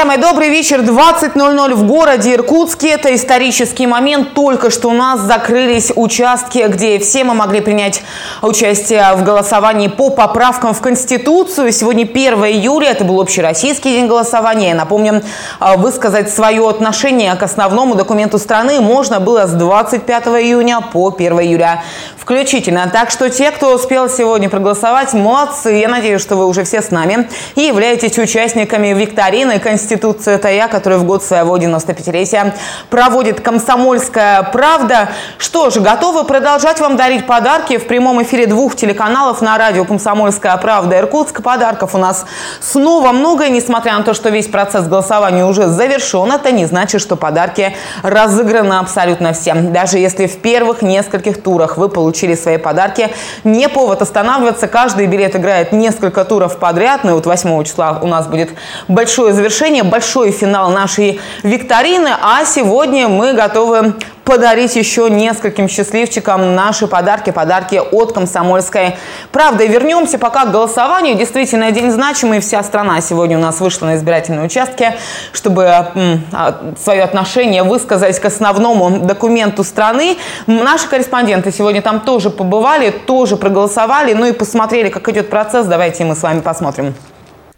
Друзья мои, добрый вечер. 20.00 в городе Иркутске. Это исторический момент. Только что у нас закрылись участки, где все мы могли принять участие в голосовании по поправкам в Конституцию. Сегодня 1 июля. Это был общероссийский день голосования. Я напомню, а, высказать свое отношение к основному документу страны можно было с 25 июня по 1 июля включительно. Так что те, кто успел сегодня проголосовать, молодцы. Я надеюсь, что вы уже все с нами и являетесь участниками викторины Конституция – это я, который в год своего 95-летия проводит «Комсомольская правда». Что ж, готовы продолжать вам дарить подарки в прямом эфире двух телеканалов на радио «Комсомольская правда» Иркутск. Подарков у нас снова много, и несмотря на то, что весь процесс голосования уже завершен, это не значит, что подарки разыграны абсолютно всем. Даже если в первых нескольких турах вы получили свои подарки, не повод останавливаться. Каждый билет играет несколько туров подряд. Ну и вот 8 числа у нас будет большое завершение завершение большой финал нашей викторины, а сегодня мы готовы подарить еще нескольким счастливчикам наши подарки, подарки от «Комсомольской правды». Вернемся пока к голосованию. Действительно, день значимый. Вся страна сегодня у нас вышла на избирательные участки, чтобы а, свое отношение высказать к основному документу страны. Наши корреспонденты сегодня там тоже побывали, тоже проголосовали, ну и посмотрели, как идет процесс. Давайте мы с вами посмотрим.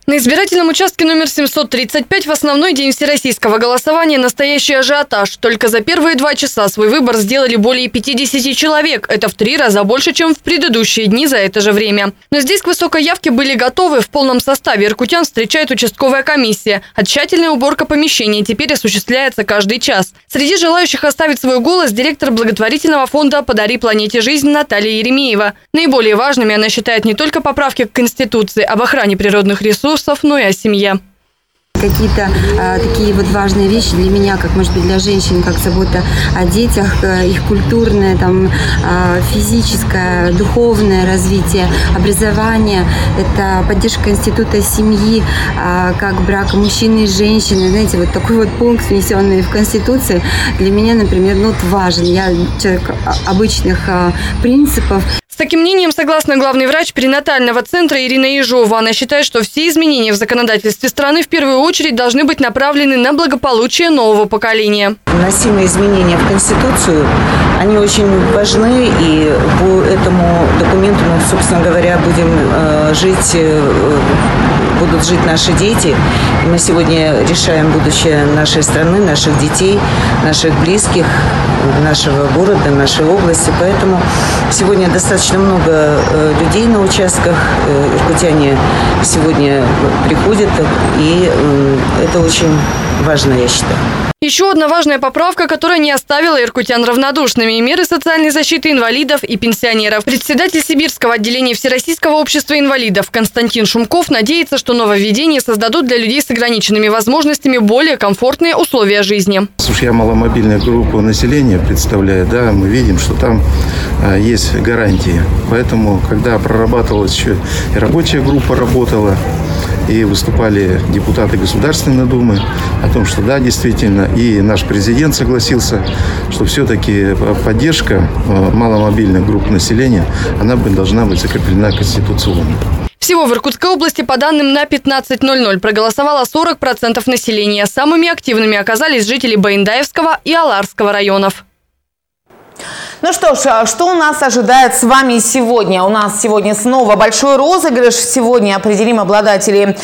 На избирательном участке номер 735 в основной день всероссийского голосования настоящий ажиотаж. Только за первые два часа свой выбор сделали более 50 человек. Это в три раза больше, чем в предыдущие дни за это же время. Но здесь к высокой явке были готовы. В полном составе иркутян встречает участковая комиссия. А тщательная уборка помещений теперь осуществляется каждый час. Среди желающих оставить свой голос директор благотворительного фонда «Подари планете жизнь» Наталья Еремеева. Наиболее важными она считает не только поправки к Конституции об охране природных ресурсов, ресурсов, но и о семье. Какие-то э, такие вот важные вещи для меня, как может быть для женщин, как забота о детях, э, их культурное, там, э, физическое, духовное развитие, образование, это поддержка института семьи, э, как брак мужчины и женщины, знаете, вот такой вот пункт, внесенный в Конституцию, для меня, например, ну, вот важен. Я человек обычных э, принципов, с таким мнением согласна главный врач перинатального центра Ирина Ежова. Она считает, что все изменения в законодательстве страны в первую очередь должны быть направлены на благополучие нового поколения. Вносимые изменения в Конституцию, они очень важны, и по этому документу мы, собственно говоря, будем э, жить э, будут жить наши дети. И мы сегодня решаем будущее нашей страны, наших детей, наших близких, нашего города, нашей области. Поэтому сегодня достаточно много э, людей на участках. Э, иркутяне сегодня приходят, и это очень важно, я считаю. Еще одна важная поправка, которая не оставила иркутян равнодушными – меры социальной защиты инвалидов и пенсионеров. Председатель Сибирского отделения Всероссийского общества инвалидов Константин Шумков надеется, что нововведения создадут для людей с ограниченными возможностями более комфортные условия жизни. Слушай, я маломобильная группа населения представляю, да, мы видим, что там а, есть гарантии. Поэтому, когда прорабатывалась еще и рабочая группа работала, и выступали депутаты Государственной Думы о том, что да, действительно, и наш президент согласился, что все-таки поддержка э, маломобильных групп населения, она бы должна быть закреплена конституционно. Всего в Иркутской области по данным на 15.00 проголосовало 40% населения. Самыми активными оказались жители Баиндаевского и Аларского районов. Ну что ж, а что у нас ожидает с вами сегодня? У нас сегодня снова большой розыгрыш. Сегодня определим обладателей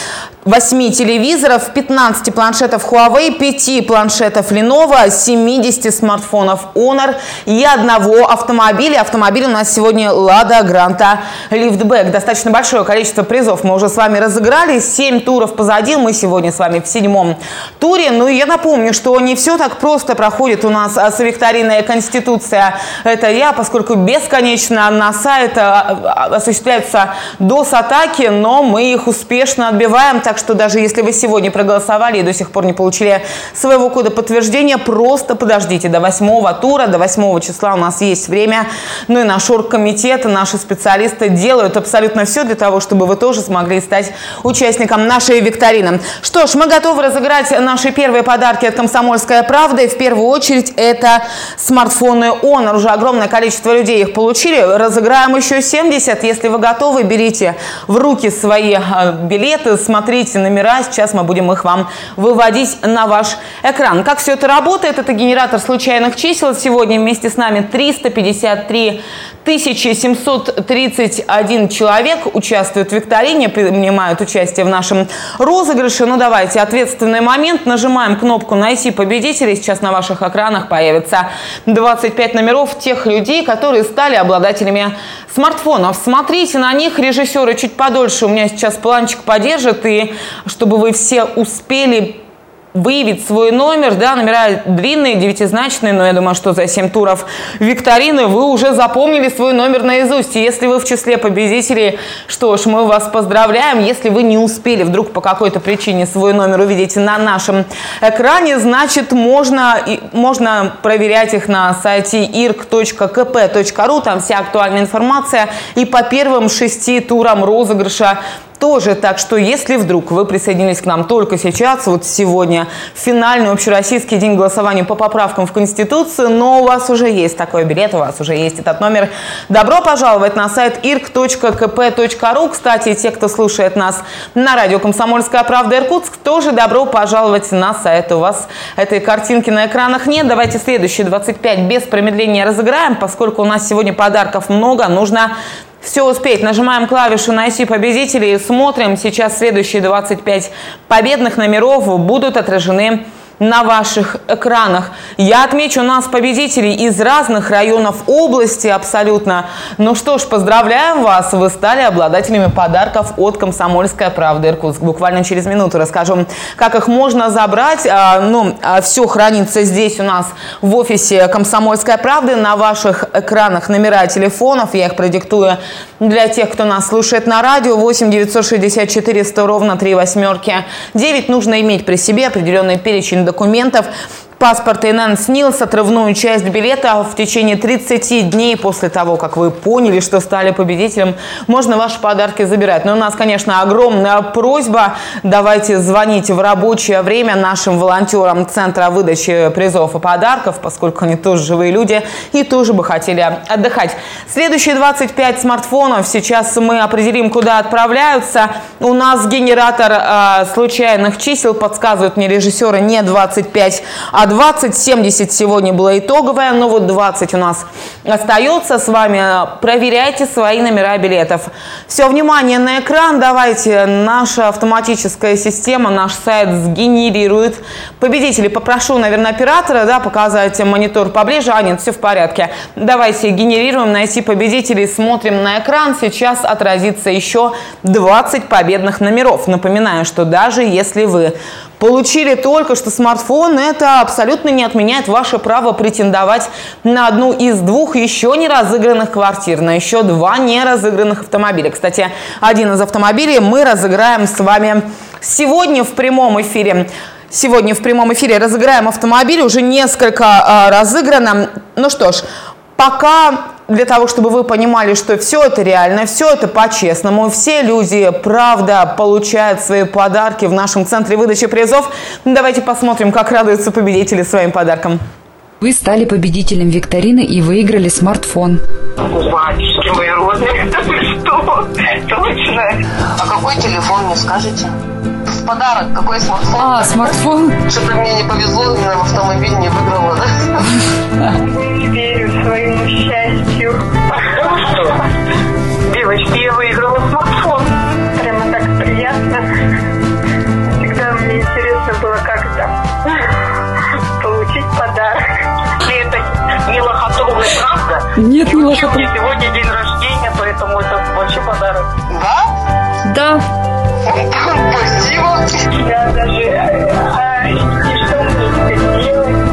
8 телевизоров, 15 планшетов Huawei, 5 планшетов Lenovo, 70 смартфонов Honor и одного автомобиля. Автомобиль у нас сегодня Lada Granta Liftback. Достаточно большое количество призов мы уже с вами разыграли. 7 туров позади. Мы сегодня с вами в седьмом туре. Ну и я напомню, что не все так просто проходит у нас с викториной Конституция. Это я, поскольку бесконечно на сайт а, а, осуществляются DOS-атаки, но мы их успешно отбиваем. Так что даже если вы сегодня проголосовали и до сих пор не получили своего кода подтверждения, просто подождите до восьмого тура, до восьмого числа у нас есть время. Ну и наш оргкомитет, наши специалисты делают абсолютно все для того, чтобы вы тоже смогли стать участником нашей викторины. Что ж, мы готовы разыграть наши первые подарки от «Комсомольская правда». И в первую очередь это смартфоны Honor. Уже огромное количество людей их получили. Разыграем еще 70. Если вы готовы, берите в руки свои а, билеты, смотрите смотрите номера, сейчас мы будем их вам выводить на ваш экран. Как все это работает? Это генератор случайных чисел. Сегодня вместе с нами 353 1731 человек участвуют в викторине, принимают участие в нашем розыгрыше. Ну давайте, ответственный момент. Нажимаем кнопку «Найти победителей». Сейчас на ваших экранах появится 25 номеров тех людей, которые стали обладателями смартфонов. Смотрите на них. Режиссеры чуть подольше у меня сейчас планчик подержат. И чтобы вы все успели выявить свой номер, да, номера длинные, девятизначные, но я думаю, что за 7 туров викторины вы уже запомнили свой номер наизусть. И если вы в числе победителей, что ж, мы вас поздравляем. Если вы не успели вдруг по какой-то причине свой номер увидеть на нашем экране, значит, можно, можно проверять их на сайте irk.kp.ru, там вся актуальная информация. И по первым шести турам розыгрыша тоже. Так что, если вдруг вы присоединились к нам только сейчас, вот сегодня, финальный общероссийский день голосования по поправкам в Конституцию, но у вас уже есть такой билет, у вас уже есть этот номер, добро пожаловать на сайт irk.kp.ru. Кстати, те, кто слушает нас на радио «Комсомольская правда» Иркутск, тоже добро пожаловать на сайт. У вас этой картинки на экранах нет. Давайте следующие 25 без промедления разыграем, поскольку у нас сегодня подарков много, нужно все успеть. Нажимаем клавишу «Найти победителей» и смотрим. Сейчас следующие 25 победных номеров будут отражены на ваших экранах. Я отмечу нас победителей из разных районов области абсолютно. Ну что ж, поздравляем вас. Вы стали обладателями подарков от «Комсомольская правда» Иркутск. Буквально через минуту расскажу, как их можно забрать. А, ну, а все хранится здесь у нас в офисе «Комсомольской правды». На ваших экранах номера телефонов. Я их продиктую для тех, кто нас слушает на радио. 8 964 100 ровно 3 восьмерки. 9 нужно иметь при себе определенный перечень документов, паспорт ИНН СНИЛС, отрывную часть билета в течение 30 дней после того, как вы поняли, что стали победителем, можно ваши подарки забирать. Но у нас, конечно, огромная просьба. Давайте звонить в рабочее время нашим волонтерам Центра выдачи призов и подарков, поскольку они тоже живые люди и тоже бы хотели отдыхать. Следующие 25 смартфонов сейчас мы определим, куда отправляются. У нас генератор э, случайных чисел, подсказывают мне режиссеры, не 25, а 20, 70 сегодня было итоговое, но вот 20 у нас остается с вами. Проверяйте свои номера билетов. Все, внимание на экран. Давайте наша автоматическая система, наш сайт сгенерирует победителей. Попрошу, наверное, оператора да, показать монитор поближе. А, нет, все в порядке. Давайте генерируем, найти победителей, смотрим на экран. Сейчас отразится еще 20 победных номеров. Напоминаю, что даже если вы получили только что смартфон, это абсолютно не отменяет ваше право претендовать на одну из двух еще не разыгранных квартир, на еще два не разыгранных автомобиля. Кстати, один из автомобилей мы разыграем с вами сегодня в прямом эфире. Сегодня в прямом эфире разыграем автомобиль, уже несколько э, разыграно. Ну что ж, пока для того, чтобы вы понимали, что все это реально, все это по-честному, все люди, правда, получают свои подарки в нашем центре выдачи призов. Давайте посмотрим, как радуются победители своим подарком. Вы стали победителем викторины и выиграли смартфон. Батюшки мои родные, что? Точно? А какой телефон мне скажете? В подарок какой смартфон? А, смартфон? Что-то мне не повезло, я в автомобиль не выиграла, да? Не верю своему счастью. Девочки, я выиграла смартфон. Прямо так приятно. Всегда мне интересно было, как это получить подарок. И это не лохотровый, правда? Нет, не меня сегодня день рождения, поэтому это вообще подарок. Да? Да. Спасибо. Я даже... а,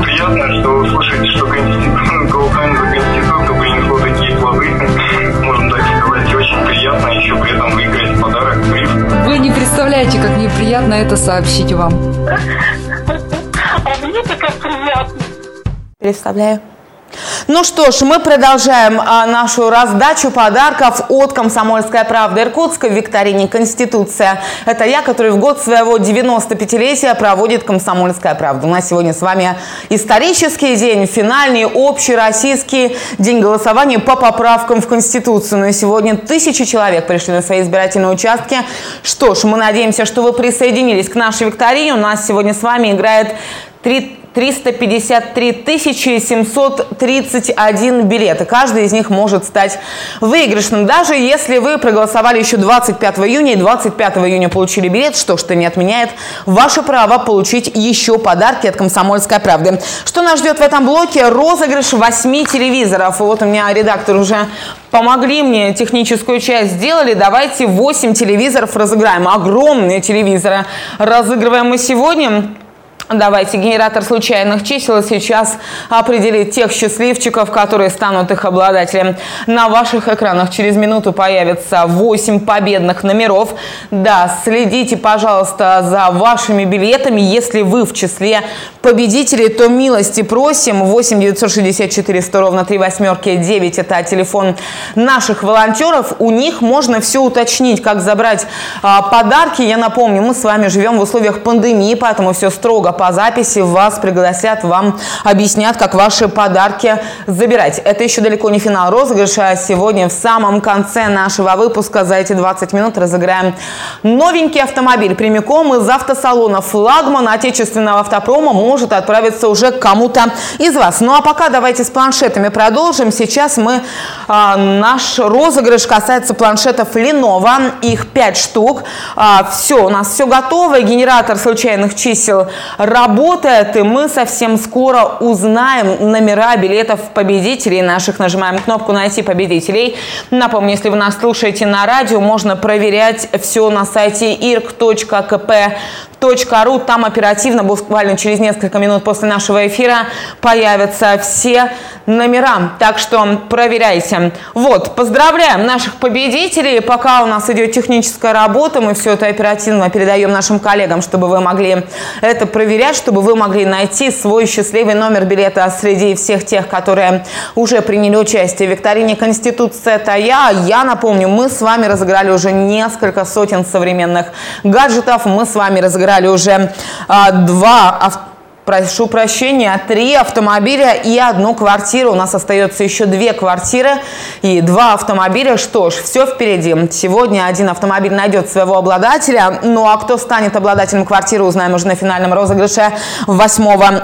приятно, что вы слышите, что представляете, как мне приятно это сообщить вам. А мне так приятно. Представляю. Ну что ж, мы продолжаем а, нашу раздачу подарков от «Комсомольская правда» Иркутска в викторине «Конституция». Это я, который в год своего 95-летия проводит «Комсомольская правда». У нас сегодня с вами исторический день, финальный общероссийский день голосования по поправкам в Конституцию. Но сегодня тысячи человек пришли на свои избирательные участки. Что ж, мы надеемся, что вы присоединились к нашей викторине. У нас сегодня с вами играет три 353 731 билета. Каждый из них может стать выигрышным. Даже если вы проголосовали еще 25 июня и 25 июня получили билет, что что не отменяет ваше право получить еще подарки от «Комсомольской правды». Что нас ждет в этом блоке? Розыгрыш 8 телевизоров. Вот у меня редактор уже помогли мне, техническую часть сделали. Давайте 8 телевизоров разыграем. Огромные телевизоры разыгрываем мы сегодня. Давайте генератор случайных чисел сейчас определит тех счастливчиков, которые станут их обладателем. На ваших экранах через минуту появится 8 победных номеров. Да, следите, пожалуйста, за вашими билетами. Если вы в числе победителей, то милости просим. 8 964 100 ровно 3 восьмерки 9. Это телефон наших волонтеров. У них можно все уточнить, как забрать а, подарки. Я напомню, мы с вами живем в условиях пандемии, поэтому все строго по записи вас пригласят, вам объяснят, как ваши подарки забирать. Это еще далеко не финал розыгрыша. Сегодня в самом конце нашего выпуска за эти 20 минут разыграем новенький автомобиль. Прямиком из автосалона «Флагман» отечественного автопрома может отправиться уже к кому-то из вас. Ну а пока давайте с планшетами продолжим. Сейчас мы, а, наш розыгрыш касается планшетов Lenovo. Их 5 штук. А, все, у нас все готово. Генератор случайных чисел работает, и мы совсем скоро узнаем номера билетов победителей наших. Нажимаем кнопку «Найти победителей». Напомню, если вы нас слушаете на радио, можно проверять все на сайте irk.kp ру. Там оперативно, буквально через несколько минут после нашего эфира, появятся все номера. Так что проверяйте. Вот, поздравляем наших победителей. Пока у нас идет техническая работа, мы все это оперативно передаем нашим коллегам, чтобы вы могли это проверять, чтобы вы могли найти свой счастливый номер билета среди всех тех, которые уже приняли участие в викторине Конституция. Это я. Я напомню, мы с вами разыграли уже несколько сотен современных гаджетов. Мы с вами разыграли собрали уже а, два авто прошу прощения, три автомобиля и одну квартиру. У нас остается еще две квартиры и два автомобиля. Что ж, все впереди. Сегодня один автомобиль найдет своего обладателя. Ну а кто станет обладателем квартиры, узнаем уже на финальном розыгрыше 8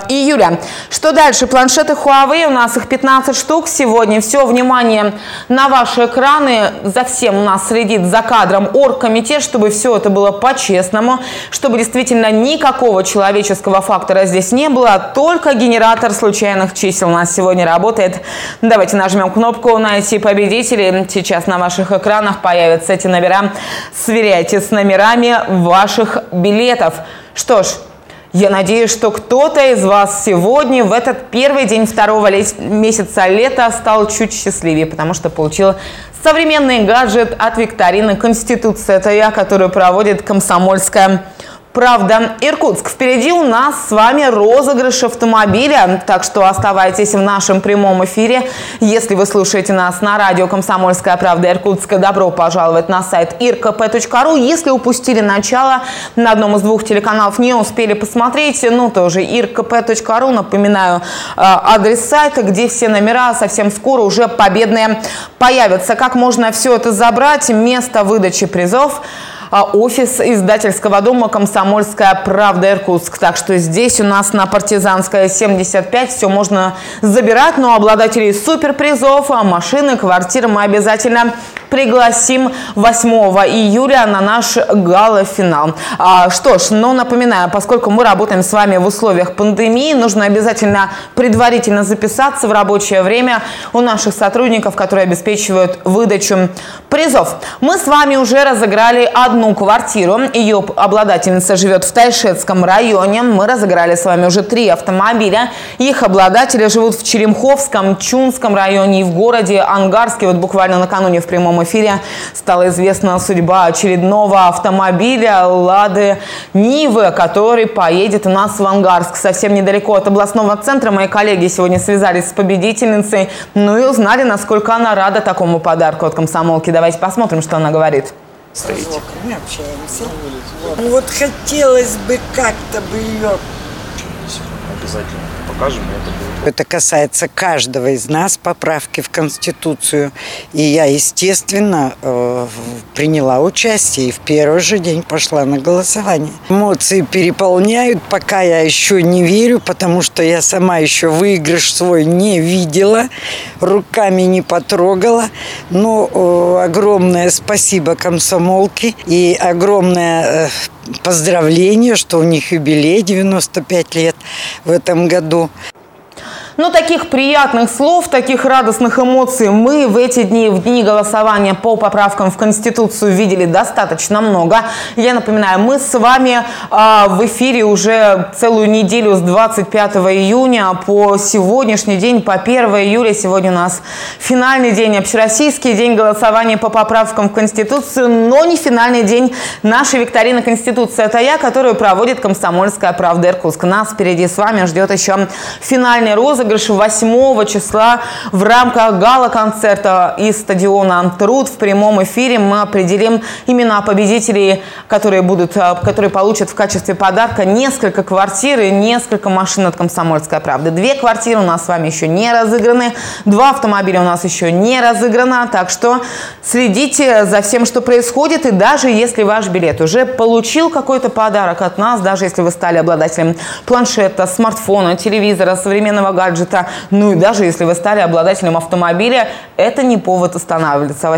июля. Что дальше? Планшеты Huawei. У нас их 15 штук сегодня. Все, внимание на ваши экраны. За всем у нас следит за кадром оргкомитет, чтобы все это было по-честному, чтобы действительно никакого человеческого фактора здесь не было, только генератор случайных чисел у нас сегодня работает. Давайте нажмем кнопку «Найти победителей». Сейчас на ваших экранах появятся эти номера. Сверяйте с номерами ваших билетов. Что ж, я надеюсь, что кто-то из вас сегодня, в этот первый день второго месяца лета, стал чуть счастливее, потому что получил современный гаджет от викторины «Конституция». Это я, которую проводит комсомольская Правда, Иркутск. Впереди у нас с вами розыгрыш автомобиля, так что оставайтесь в нашем прямом эфире. Если вы слушаете нас на радио «Комсомольская правда» Иркутска, добро пожаловать на сайт irkp.ru. Если упустили начало, на одном из двух телеканалов не успели посмотреть, ну тоже irkp.ru, напоминаю, э, адрес сайта, где все номера совсем скоро уже победные появятся. Как можно все это забрать? Место выдачи призов – офис издательского дома «Комсомольская правда» Иркутск. Так что здесь у нас на Партизанская 75 все можно забирать, но обладателей суперпризов, а, машины, квартиры мы обязательно пригласим 8 июля на наш гала-финал. А, что ж, ну напоминаю, поскольку мы работаем с вами в условиях пандемии, нужно обязательно предварительно записаться в рабочее время у наших сотрудников, которые обеспечивают выдачу призов. Мы с вами уже разыграли одну одну квартиру. Ее обладательница живет в Тайшетском районе. Мы разыграли с вами уже три автомобиля. Их обладатели живут в Черемховском, Чунском районе и в городе Ангарске. Вот буквально накануне в прямом эфире стала известна судьба очередного автомобиля «Лады Нивы», который поедет у нас в Ангарск. Совсем недалеко от областного центра. Мои коллеги сегодня связались с победительницей, ну и узнали, насколько она рада такому подарку от комсомолки. Давайте посмотрим, что она говорит. Стоите. Мы общаемся. Ну вот хотелось бы как-то бы ее... Обязательно покажем, это будет это касается каждого из нас, поправки в Конституцию. И я, естественно, э, приняла участие и в первый же день пошла на голосование. Эмоции переполняют, пока я еще не верю, потому что я сама еще выигрыш свой не видела, руками не потрогала. Но э, огромное спасибо комсомолке и огромное э, поздравление, что у них юбилей 95 лет в этом году. Но таких приятных слов, таких радостных эмоций мы в эти дни, в дни голосования по поправкам в Конституцию видели достаточно много. Я напоминаю, мы с вами э, в эфире уже целую неделю с 25 июня по сегодняшний день, по 1 июля. Сегодня у нас финальный день, общероссийский день голосования по поправкам в Конституцию, но не финальный день нашей викторины Конституции. Это я, которую проводит Комсомольская правда Иркутск. Нас впереди с вами ждет еще финальный розыгрыш розыгрыш 8 числа в рамках гала-концерта из стадиона «Труд» в прямом эфире. Мы определим имена победителей, которые, будут, э, которые получат в качестве подарка несколько квартир и несколько машин от «Комсомольской правды». Две квартиры у нас с вами еще не разыграны, два автомобиля у нас еще не разыграно, так что следите за всем, что происходит, и даже если ваш билет уже получил какой-то подарок от нас, даже если вы стали обладателем планшета, смартфона, телевизора, современного гаджета, гаджета. Ну и даже если вы стали обладателем автомобиля, это не повод останавливаться.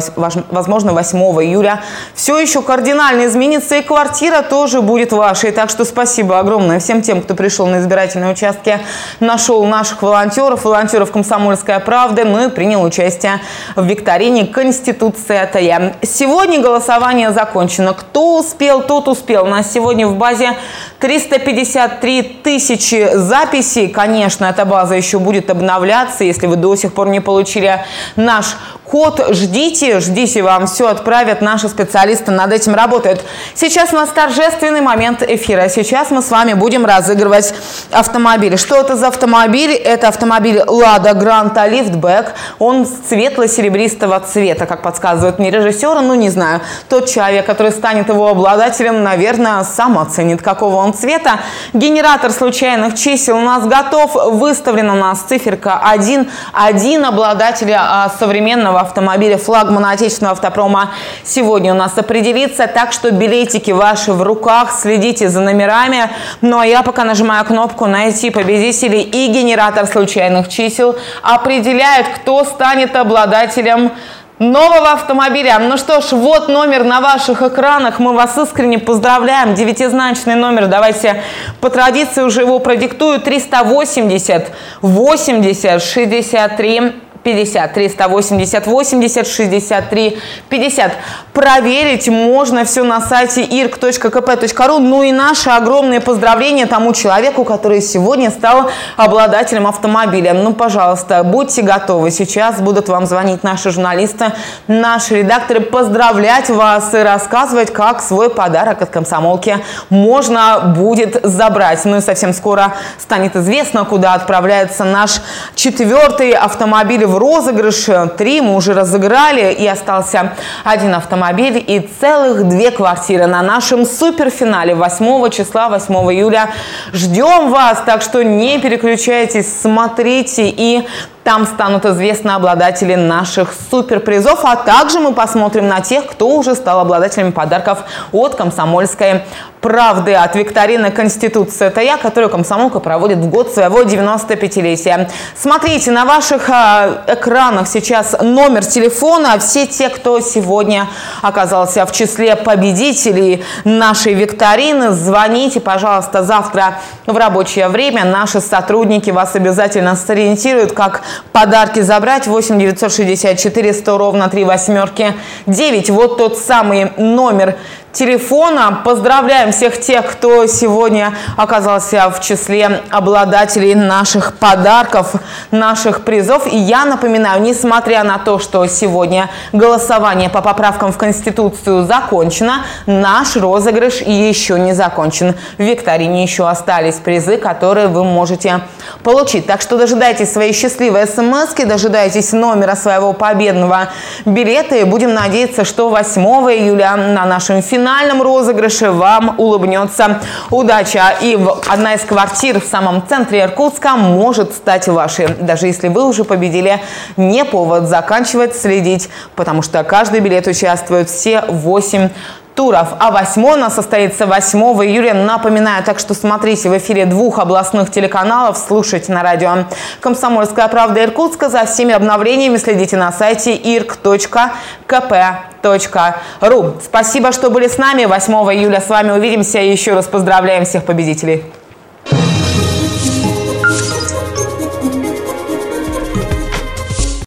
Возможно, 8 июля все еще кардинально изменится, и квартира тоже будет вашей. Так что спасибо огромное всем тем, кто пришел на избирательные участки, нашел наших волонтеров, волонтеров «Комсомольская правда», ну и принял участие в викторине «Конституция это я». Сегодня голосование закончено. Кто успел, тот успел. У нас сегодня в базе 353 тысячи записей. Конечно, эта база еще будет обновляться. Если вы до сих пор не получили наш код, ждите, ждите, вам все отправят. Наши специалисты над этим работают. Сейчас у нас торжественный момент эфира. Сейчас мы с вами будем разыгрывать автомобили. Что это за автомобиль? Это автомобиль Lada Granta Liftback. Он светло-серебристого цвета, как подсказывает мне режиссер. Ну, не знаю. Тот человек, который станет его обладателем, наверное, сам оценит, какого он цвета. Генератор случайных чисел у нас готов. Выставлена у нас циферка 1. Один обладателя а, современного автомобиля флагмана отечественного автопрома сегодня у нас определится. Так что билетики ваши в руках, следите за номерами. Ну а я пока нажимаю кнопку «Найти победителей» и генератор случайных чисел определяет, кто станет обладателем нового автомобиля. Ну что ж, вот номер на ваших экранах. Мы вас искренне поздравляем. Девятизначный номер. Давайте по традиции уже его продиктую. 380 80 63 50 380 80 63 50. Проверить можно все на сайте irk.kp.ru. Ну и наши огромные поздравления тому человеку, который сегодня стал обладателем автомобиля. Ну, пожалуйста, будьте готовы. Сейчас будут вам звонить наши журналисты, наши редакторы, поздравлять вас и рассказывать, как свой подарок от комсомолки можно будет забрать. Ну и совсем скоро станет известно, куда отправляется наш четвертый автомобиль в розыгрыш. Три мы уже разыграли, и остался один автомобиль и целых две квартиры на нашем суперфинале 8 числа, 8 июля. Ждем вас, так что не переключайтесь, смотрите и там станут известны обладатели наших суперпризов, а также мы посмотрим на тех, кто уже стал обладателями подарков от «Комсомольской правды», от викторины «Конституция». Это я, которую «Комсомолка» проводит в год своего 95-летия. Смотрите, на ваших э, экранах сейчас номер телефона. Все те, кто сегодня оказался в числе победителей нашей викторины, звоните, пожалуйста, завтра в рабочее время. Наши сотрудники вас обязательно сориентируют, как подарки забрать. 8 964 100 ровно 3 восьмерки 9. Вот тот самый номер телефона. Поздравляем всех тех, кто сегодня оказался в числе обладателей наших подарков, наших призов. И я напоминаю, несмотря на то, что сегодня голосование по поправкам в Конституцию закончено, наш розыгрыш еще не закончен. В викторине еще остались призы, которые вы можете получить. Так что дожидайтесь своей счастливой смс дожидайтесь номера своего победного билета и будем надеяться, что 8 июля на нашем финале финальном розыгрыше вам улыбнется удача. И одна из квартир в самом центре Иркутска может стать вашей. Даже если вы уже победили, не повод заканчивать следить, потому что каждый билет участвует все 8 туров. А 8 у нас состоится 8 июля. Напоминаю, так что смотрите в эфире двух областных телеканалов, слушайте на радио «Комсомольская правда» Иркутска. За всеми обновлениями следите на сайте irk.kp.ru. Спасибо, что были с нами. 8 июля с вами увидимся. И еще раз поздравляем всех победителей.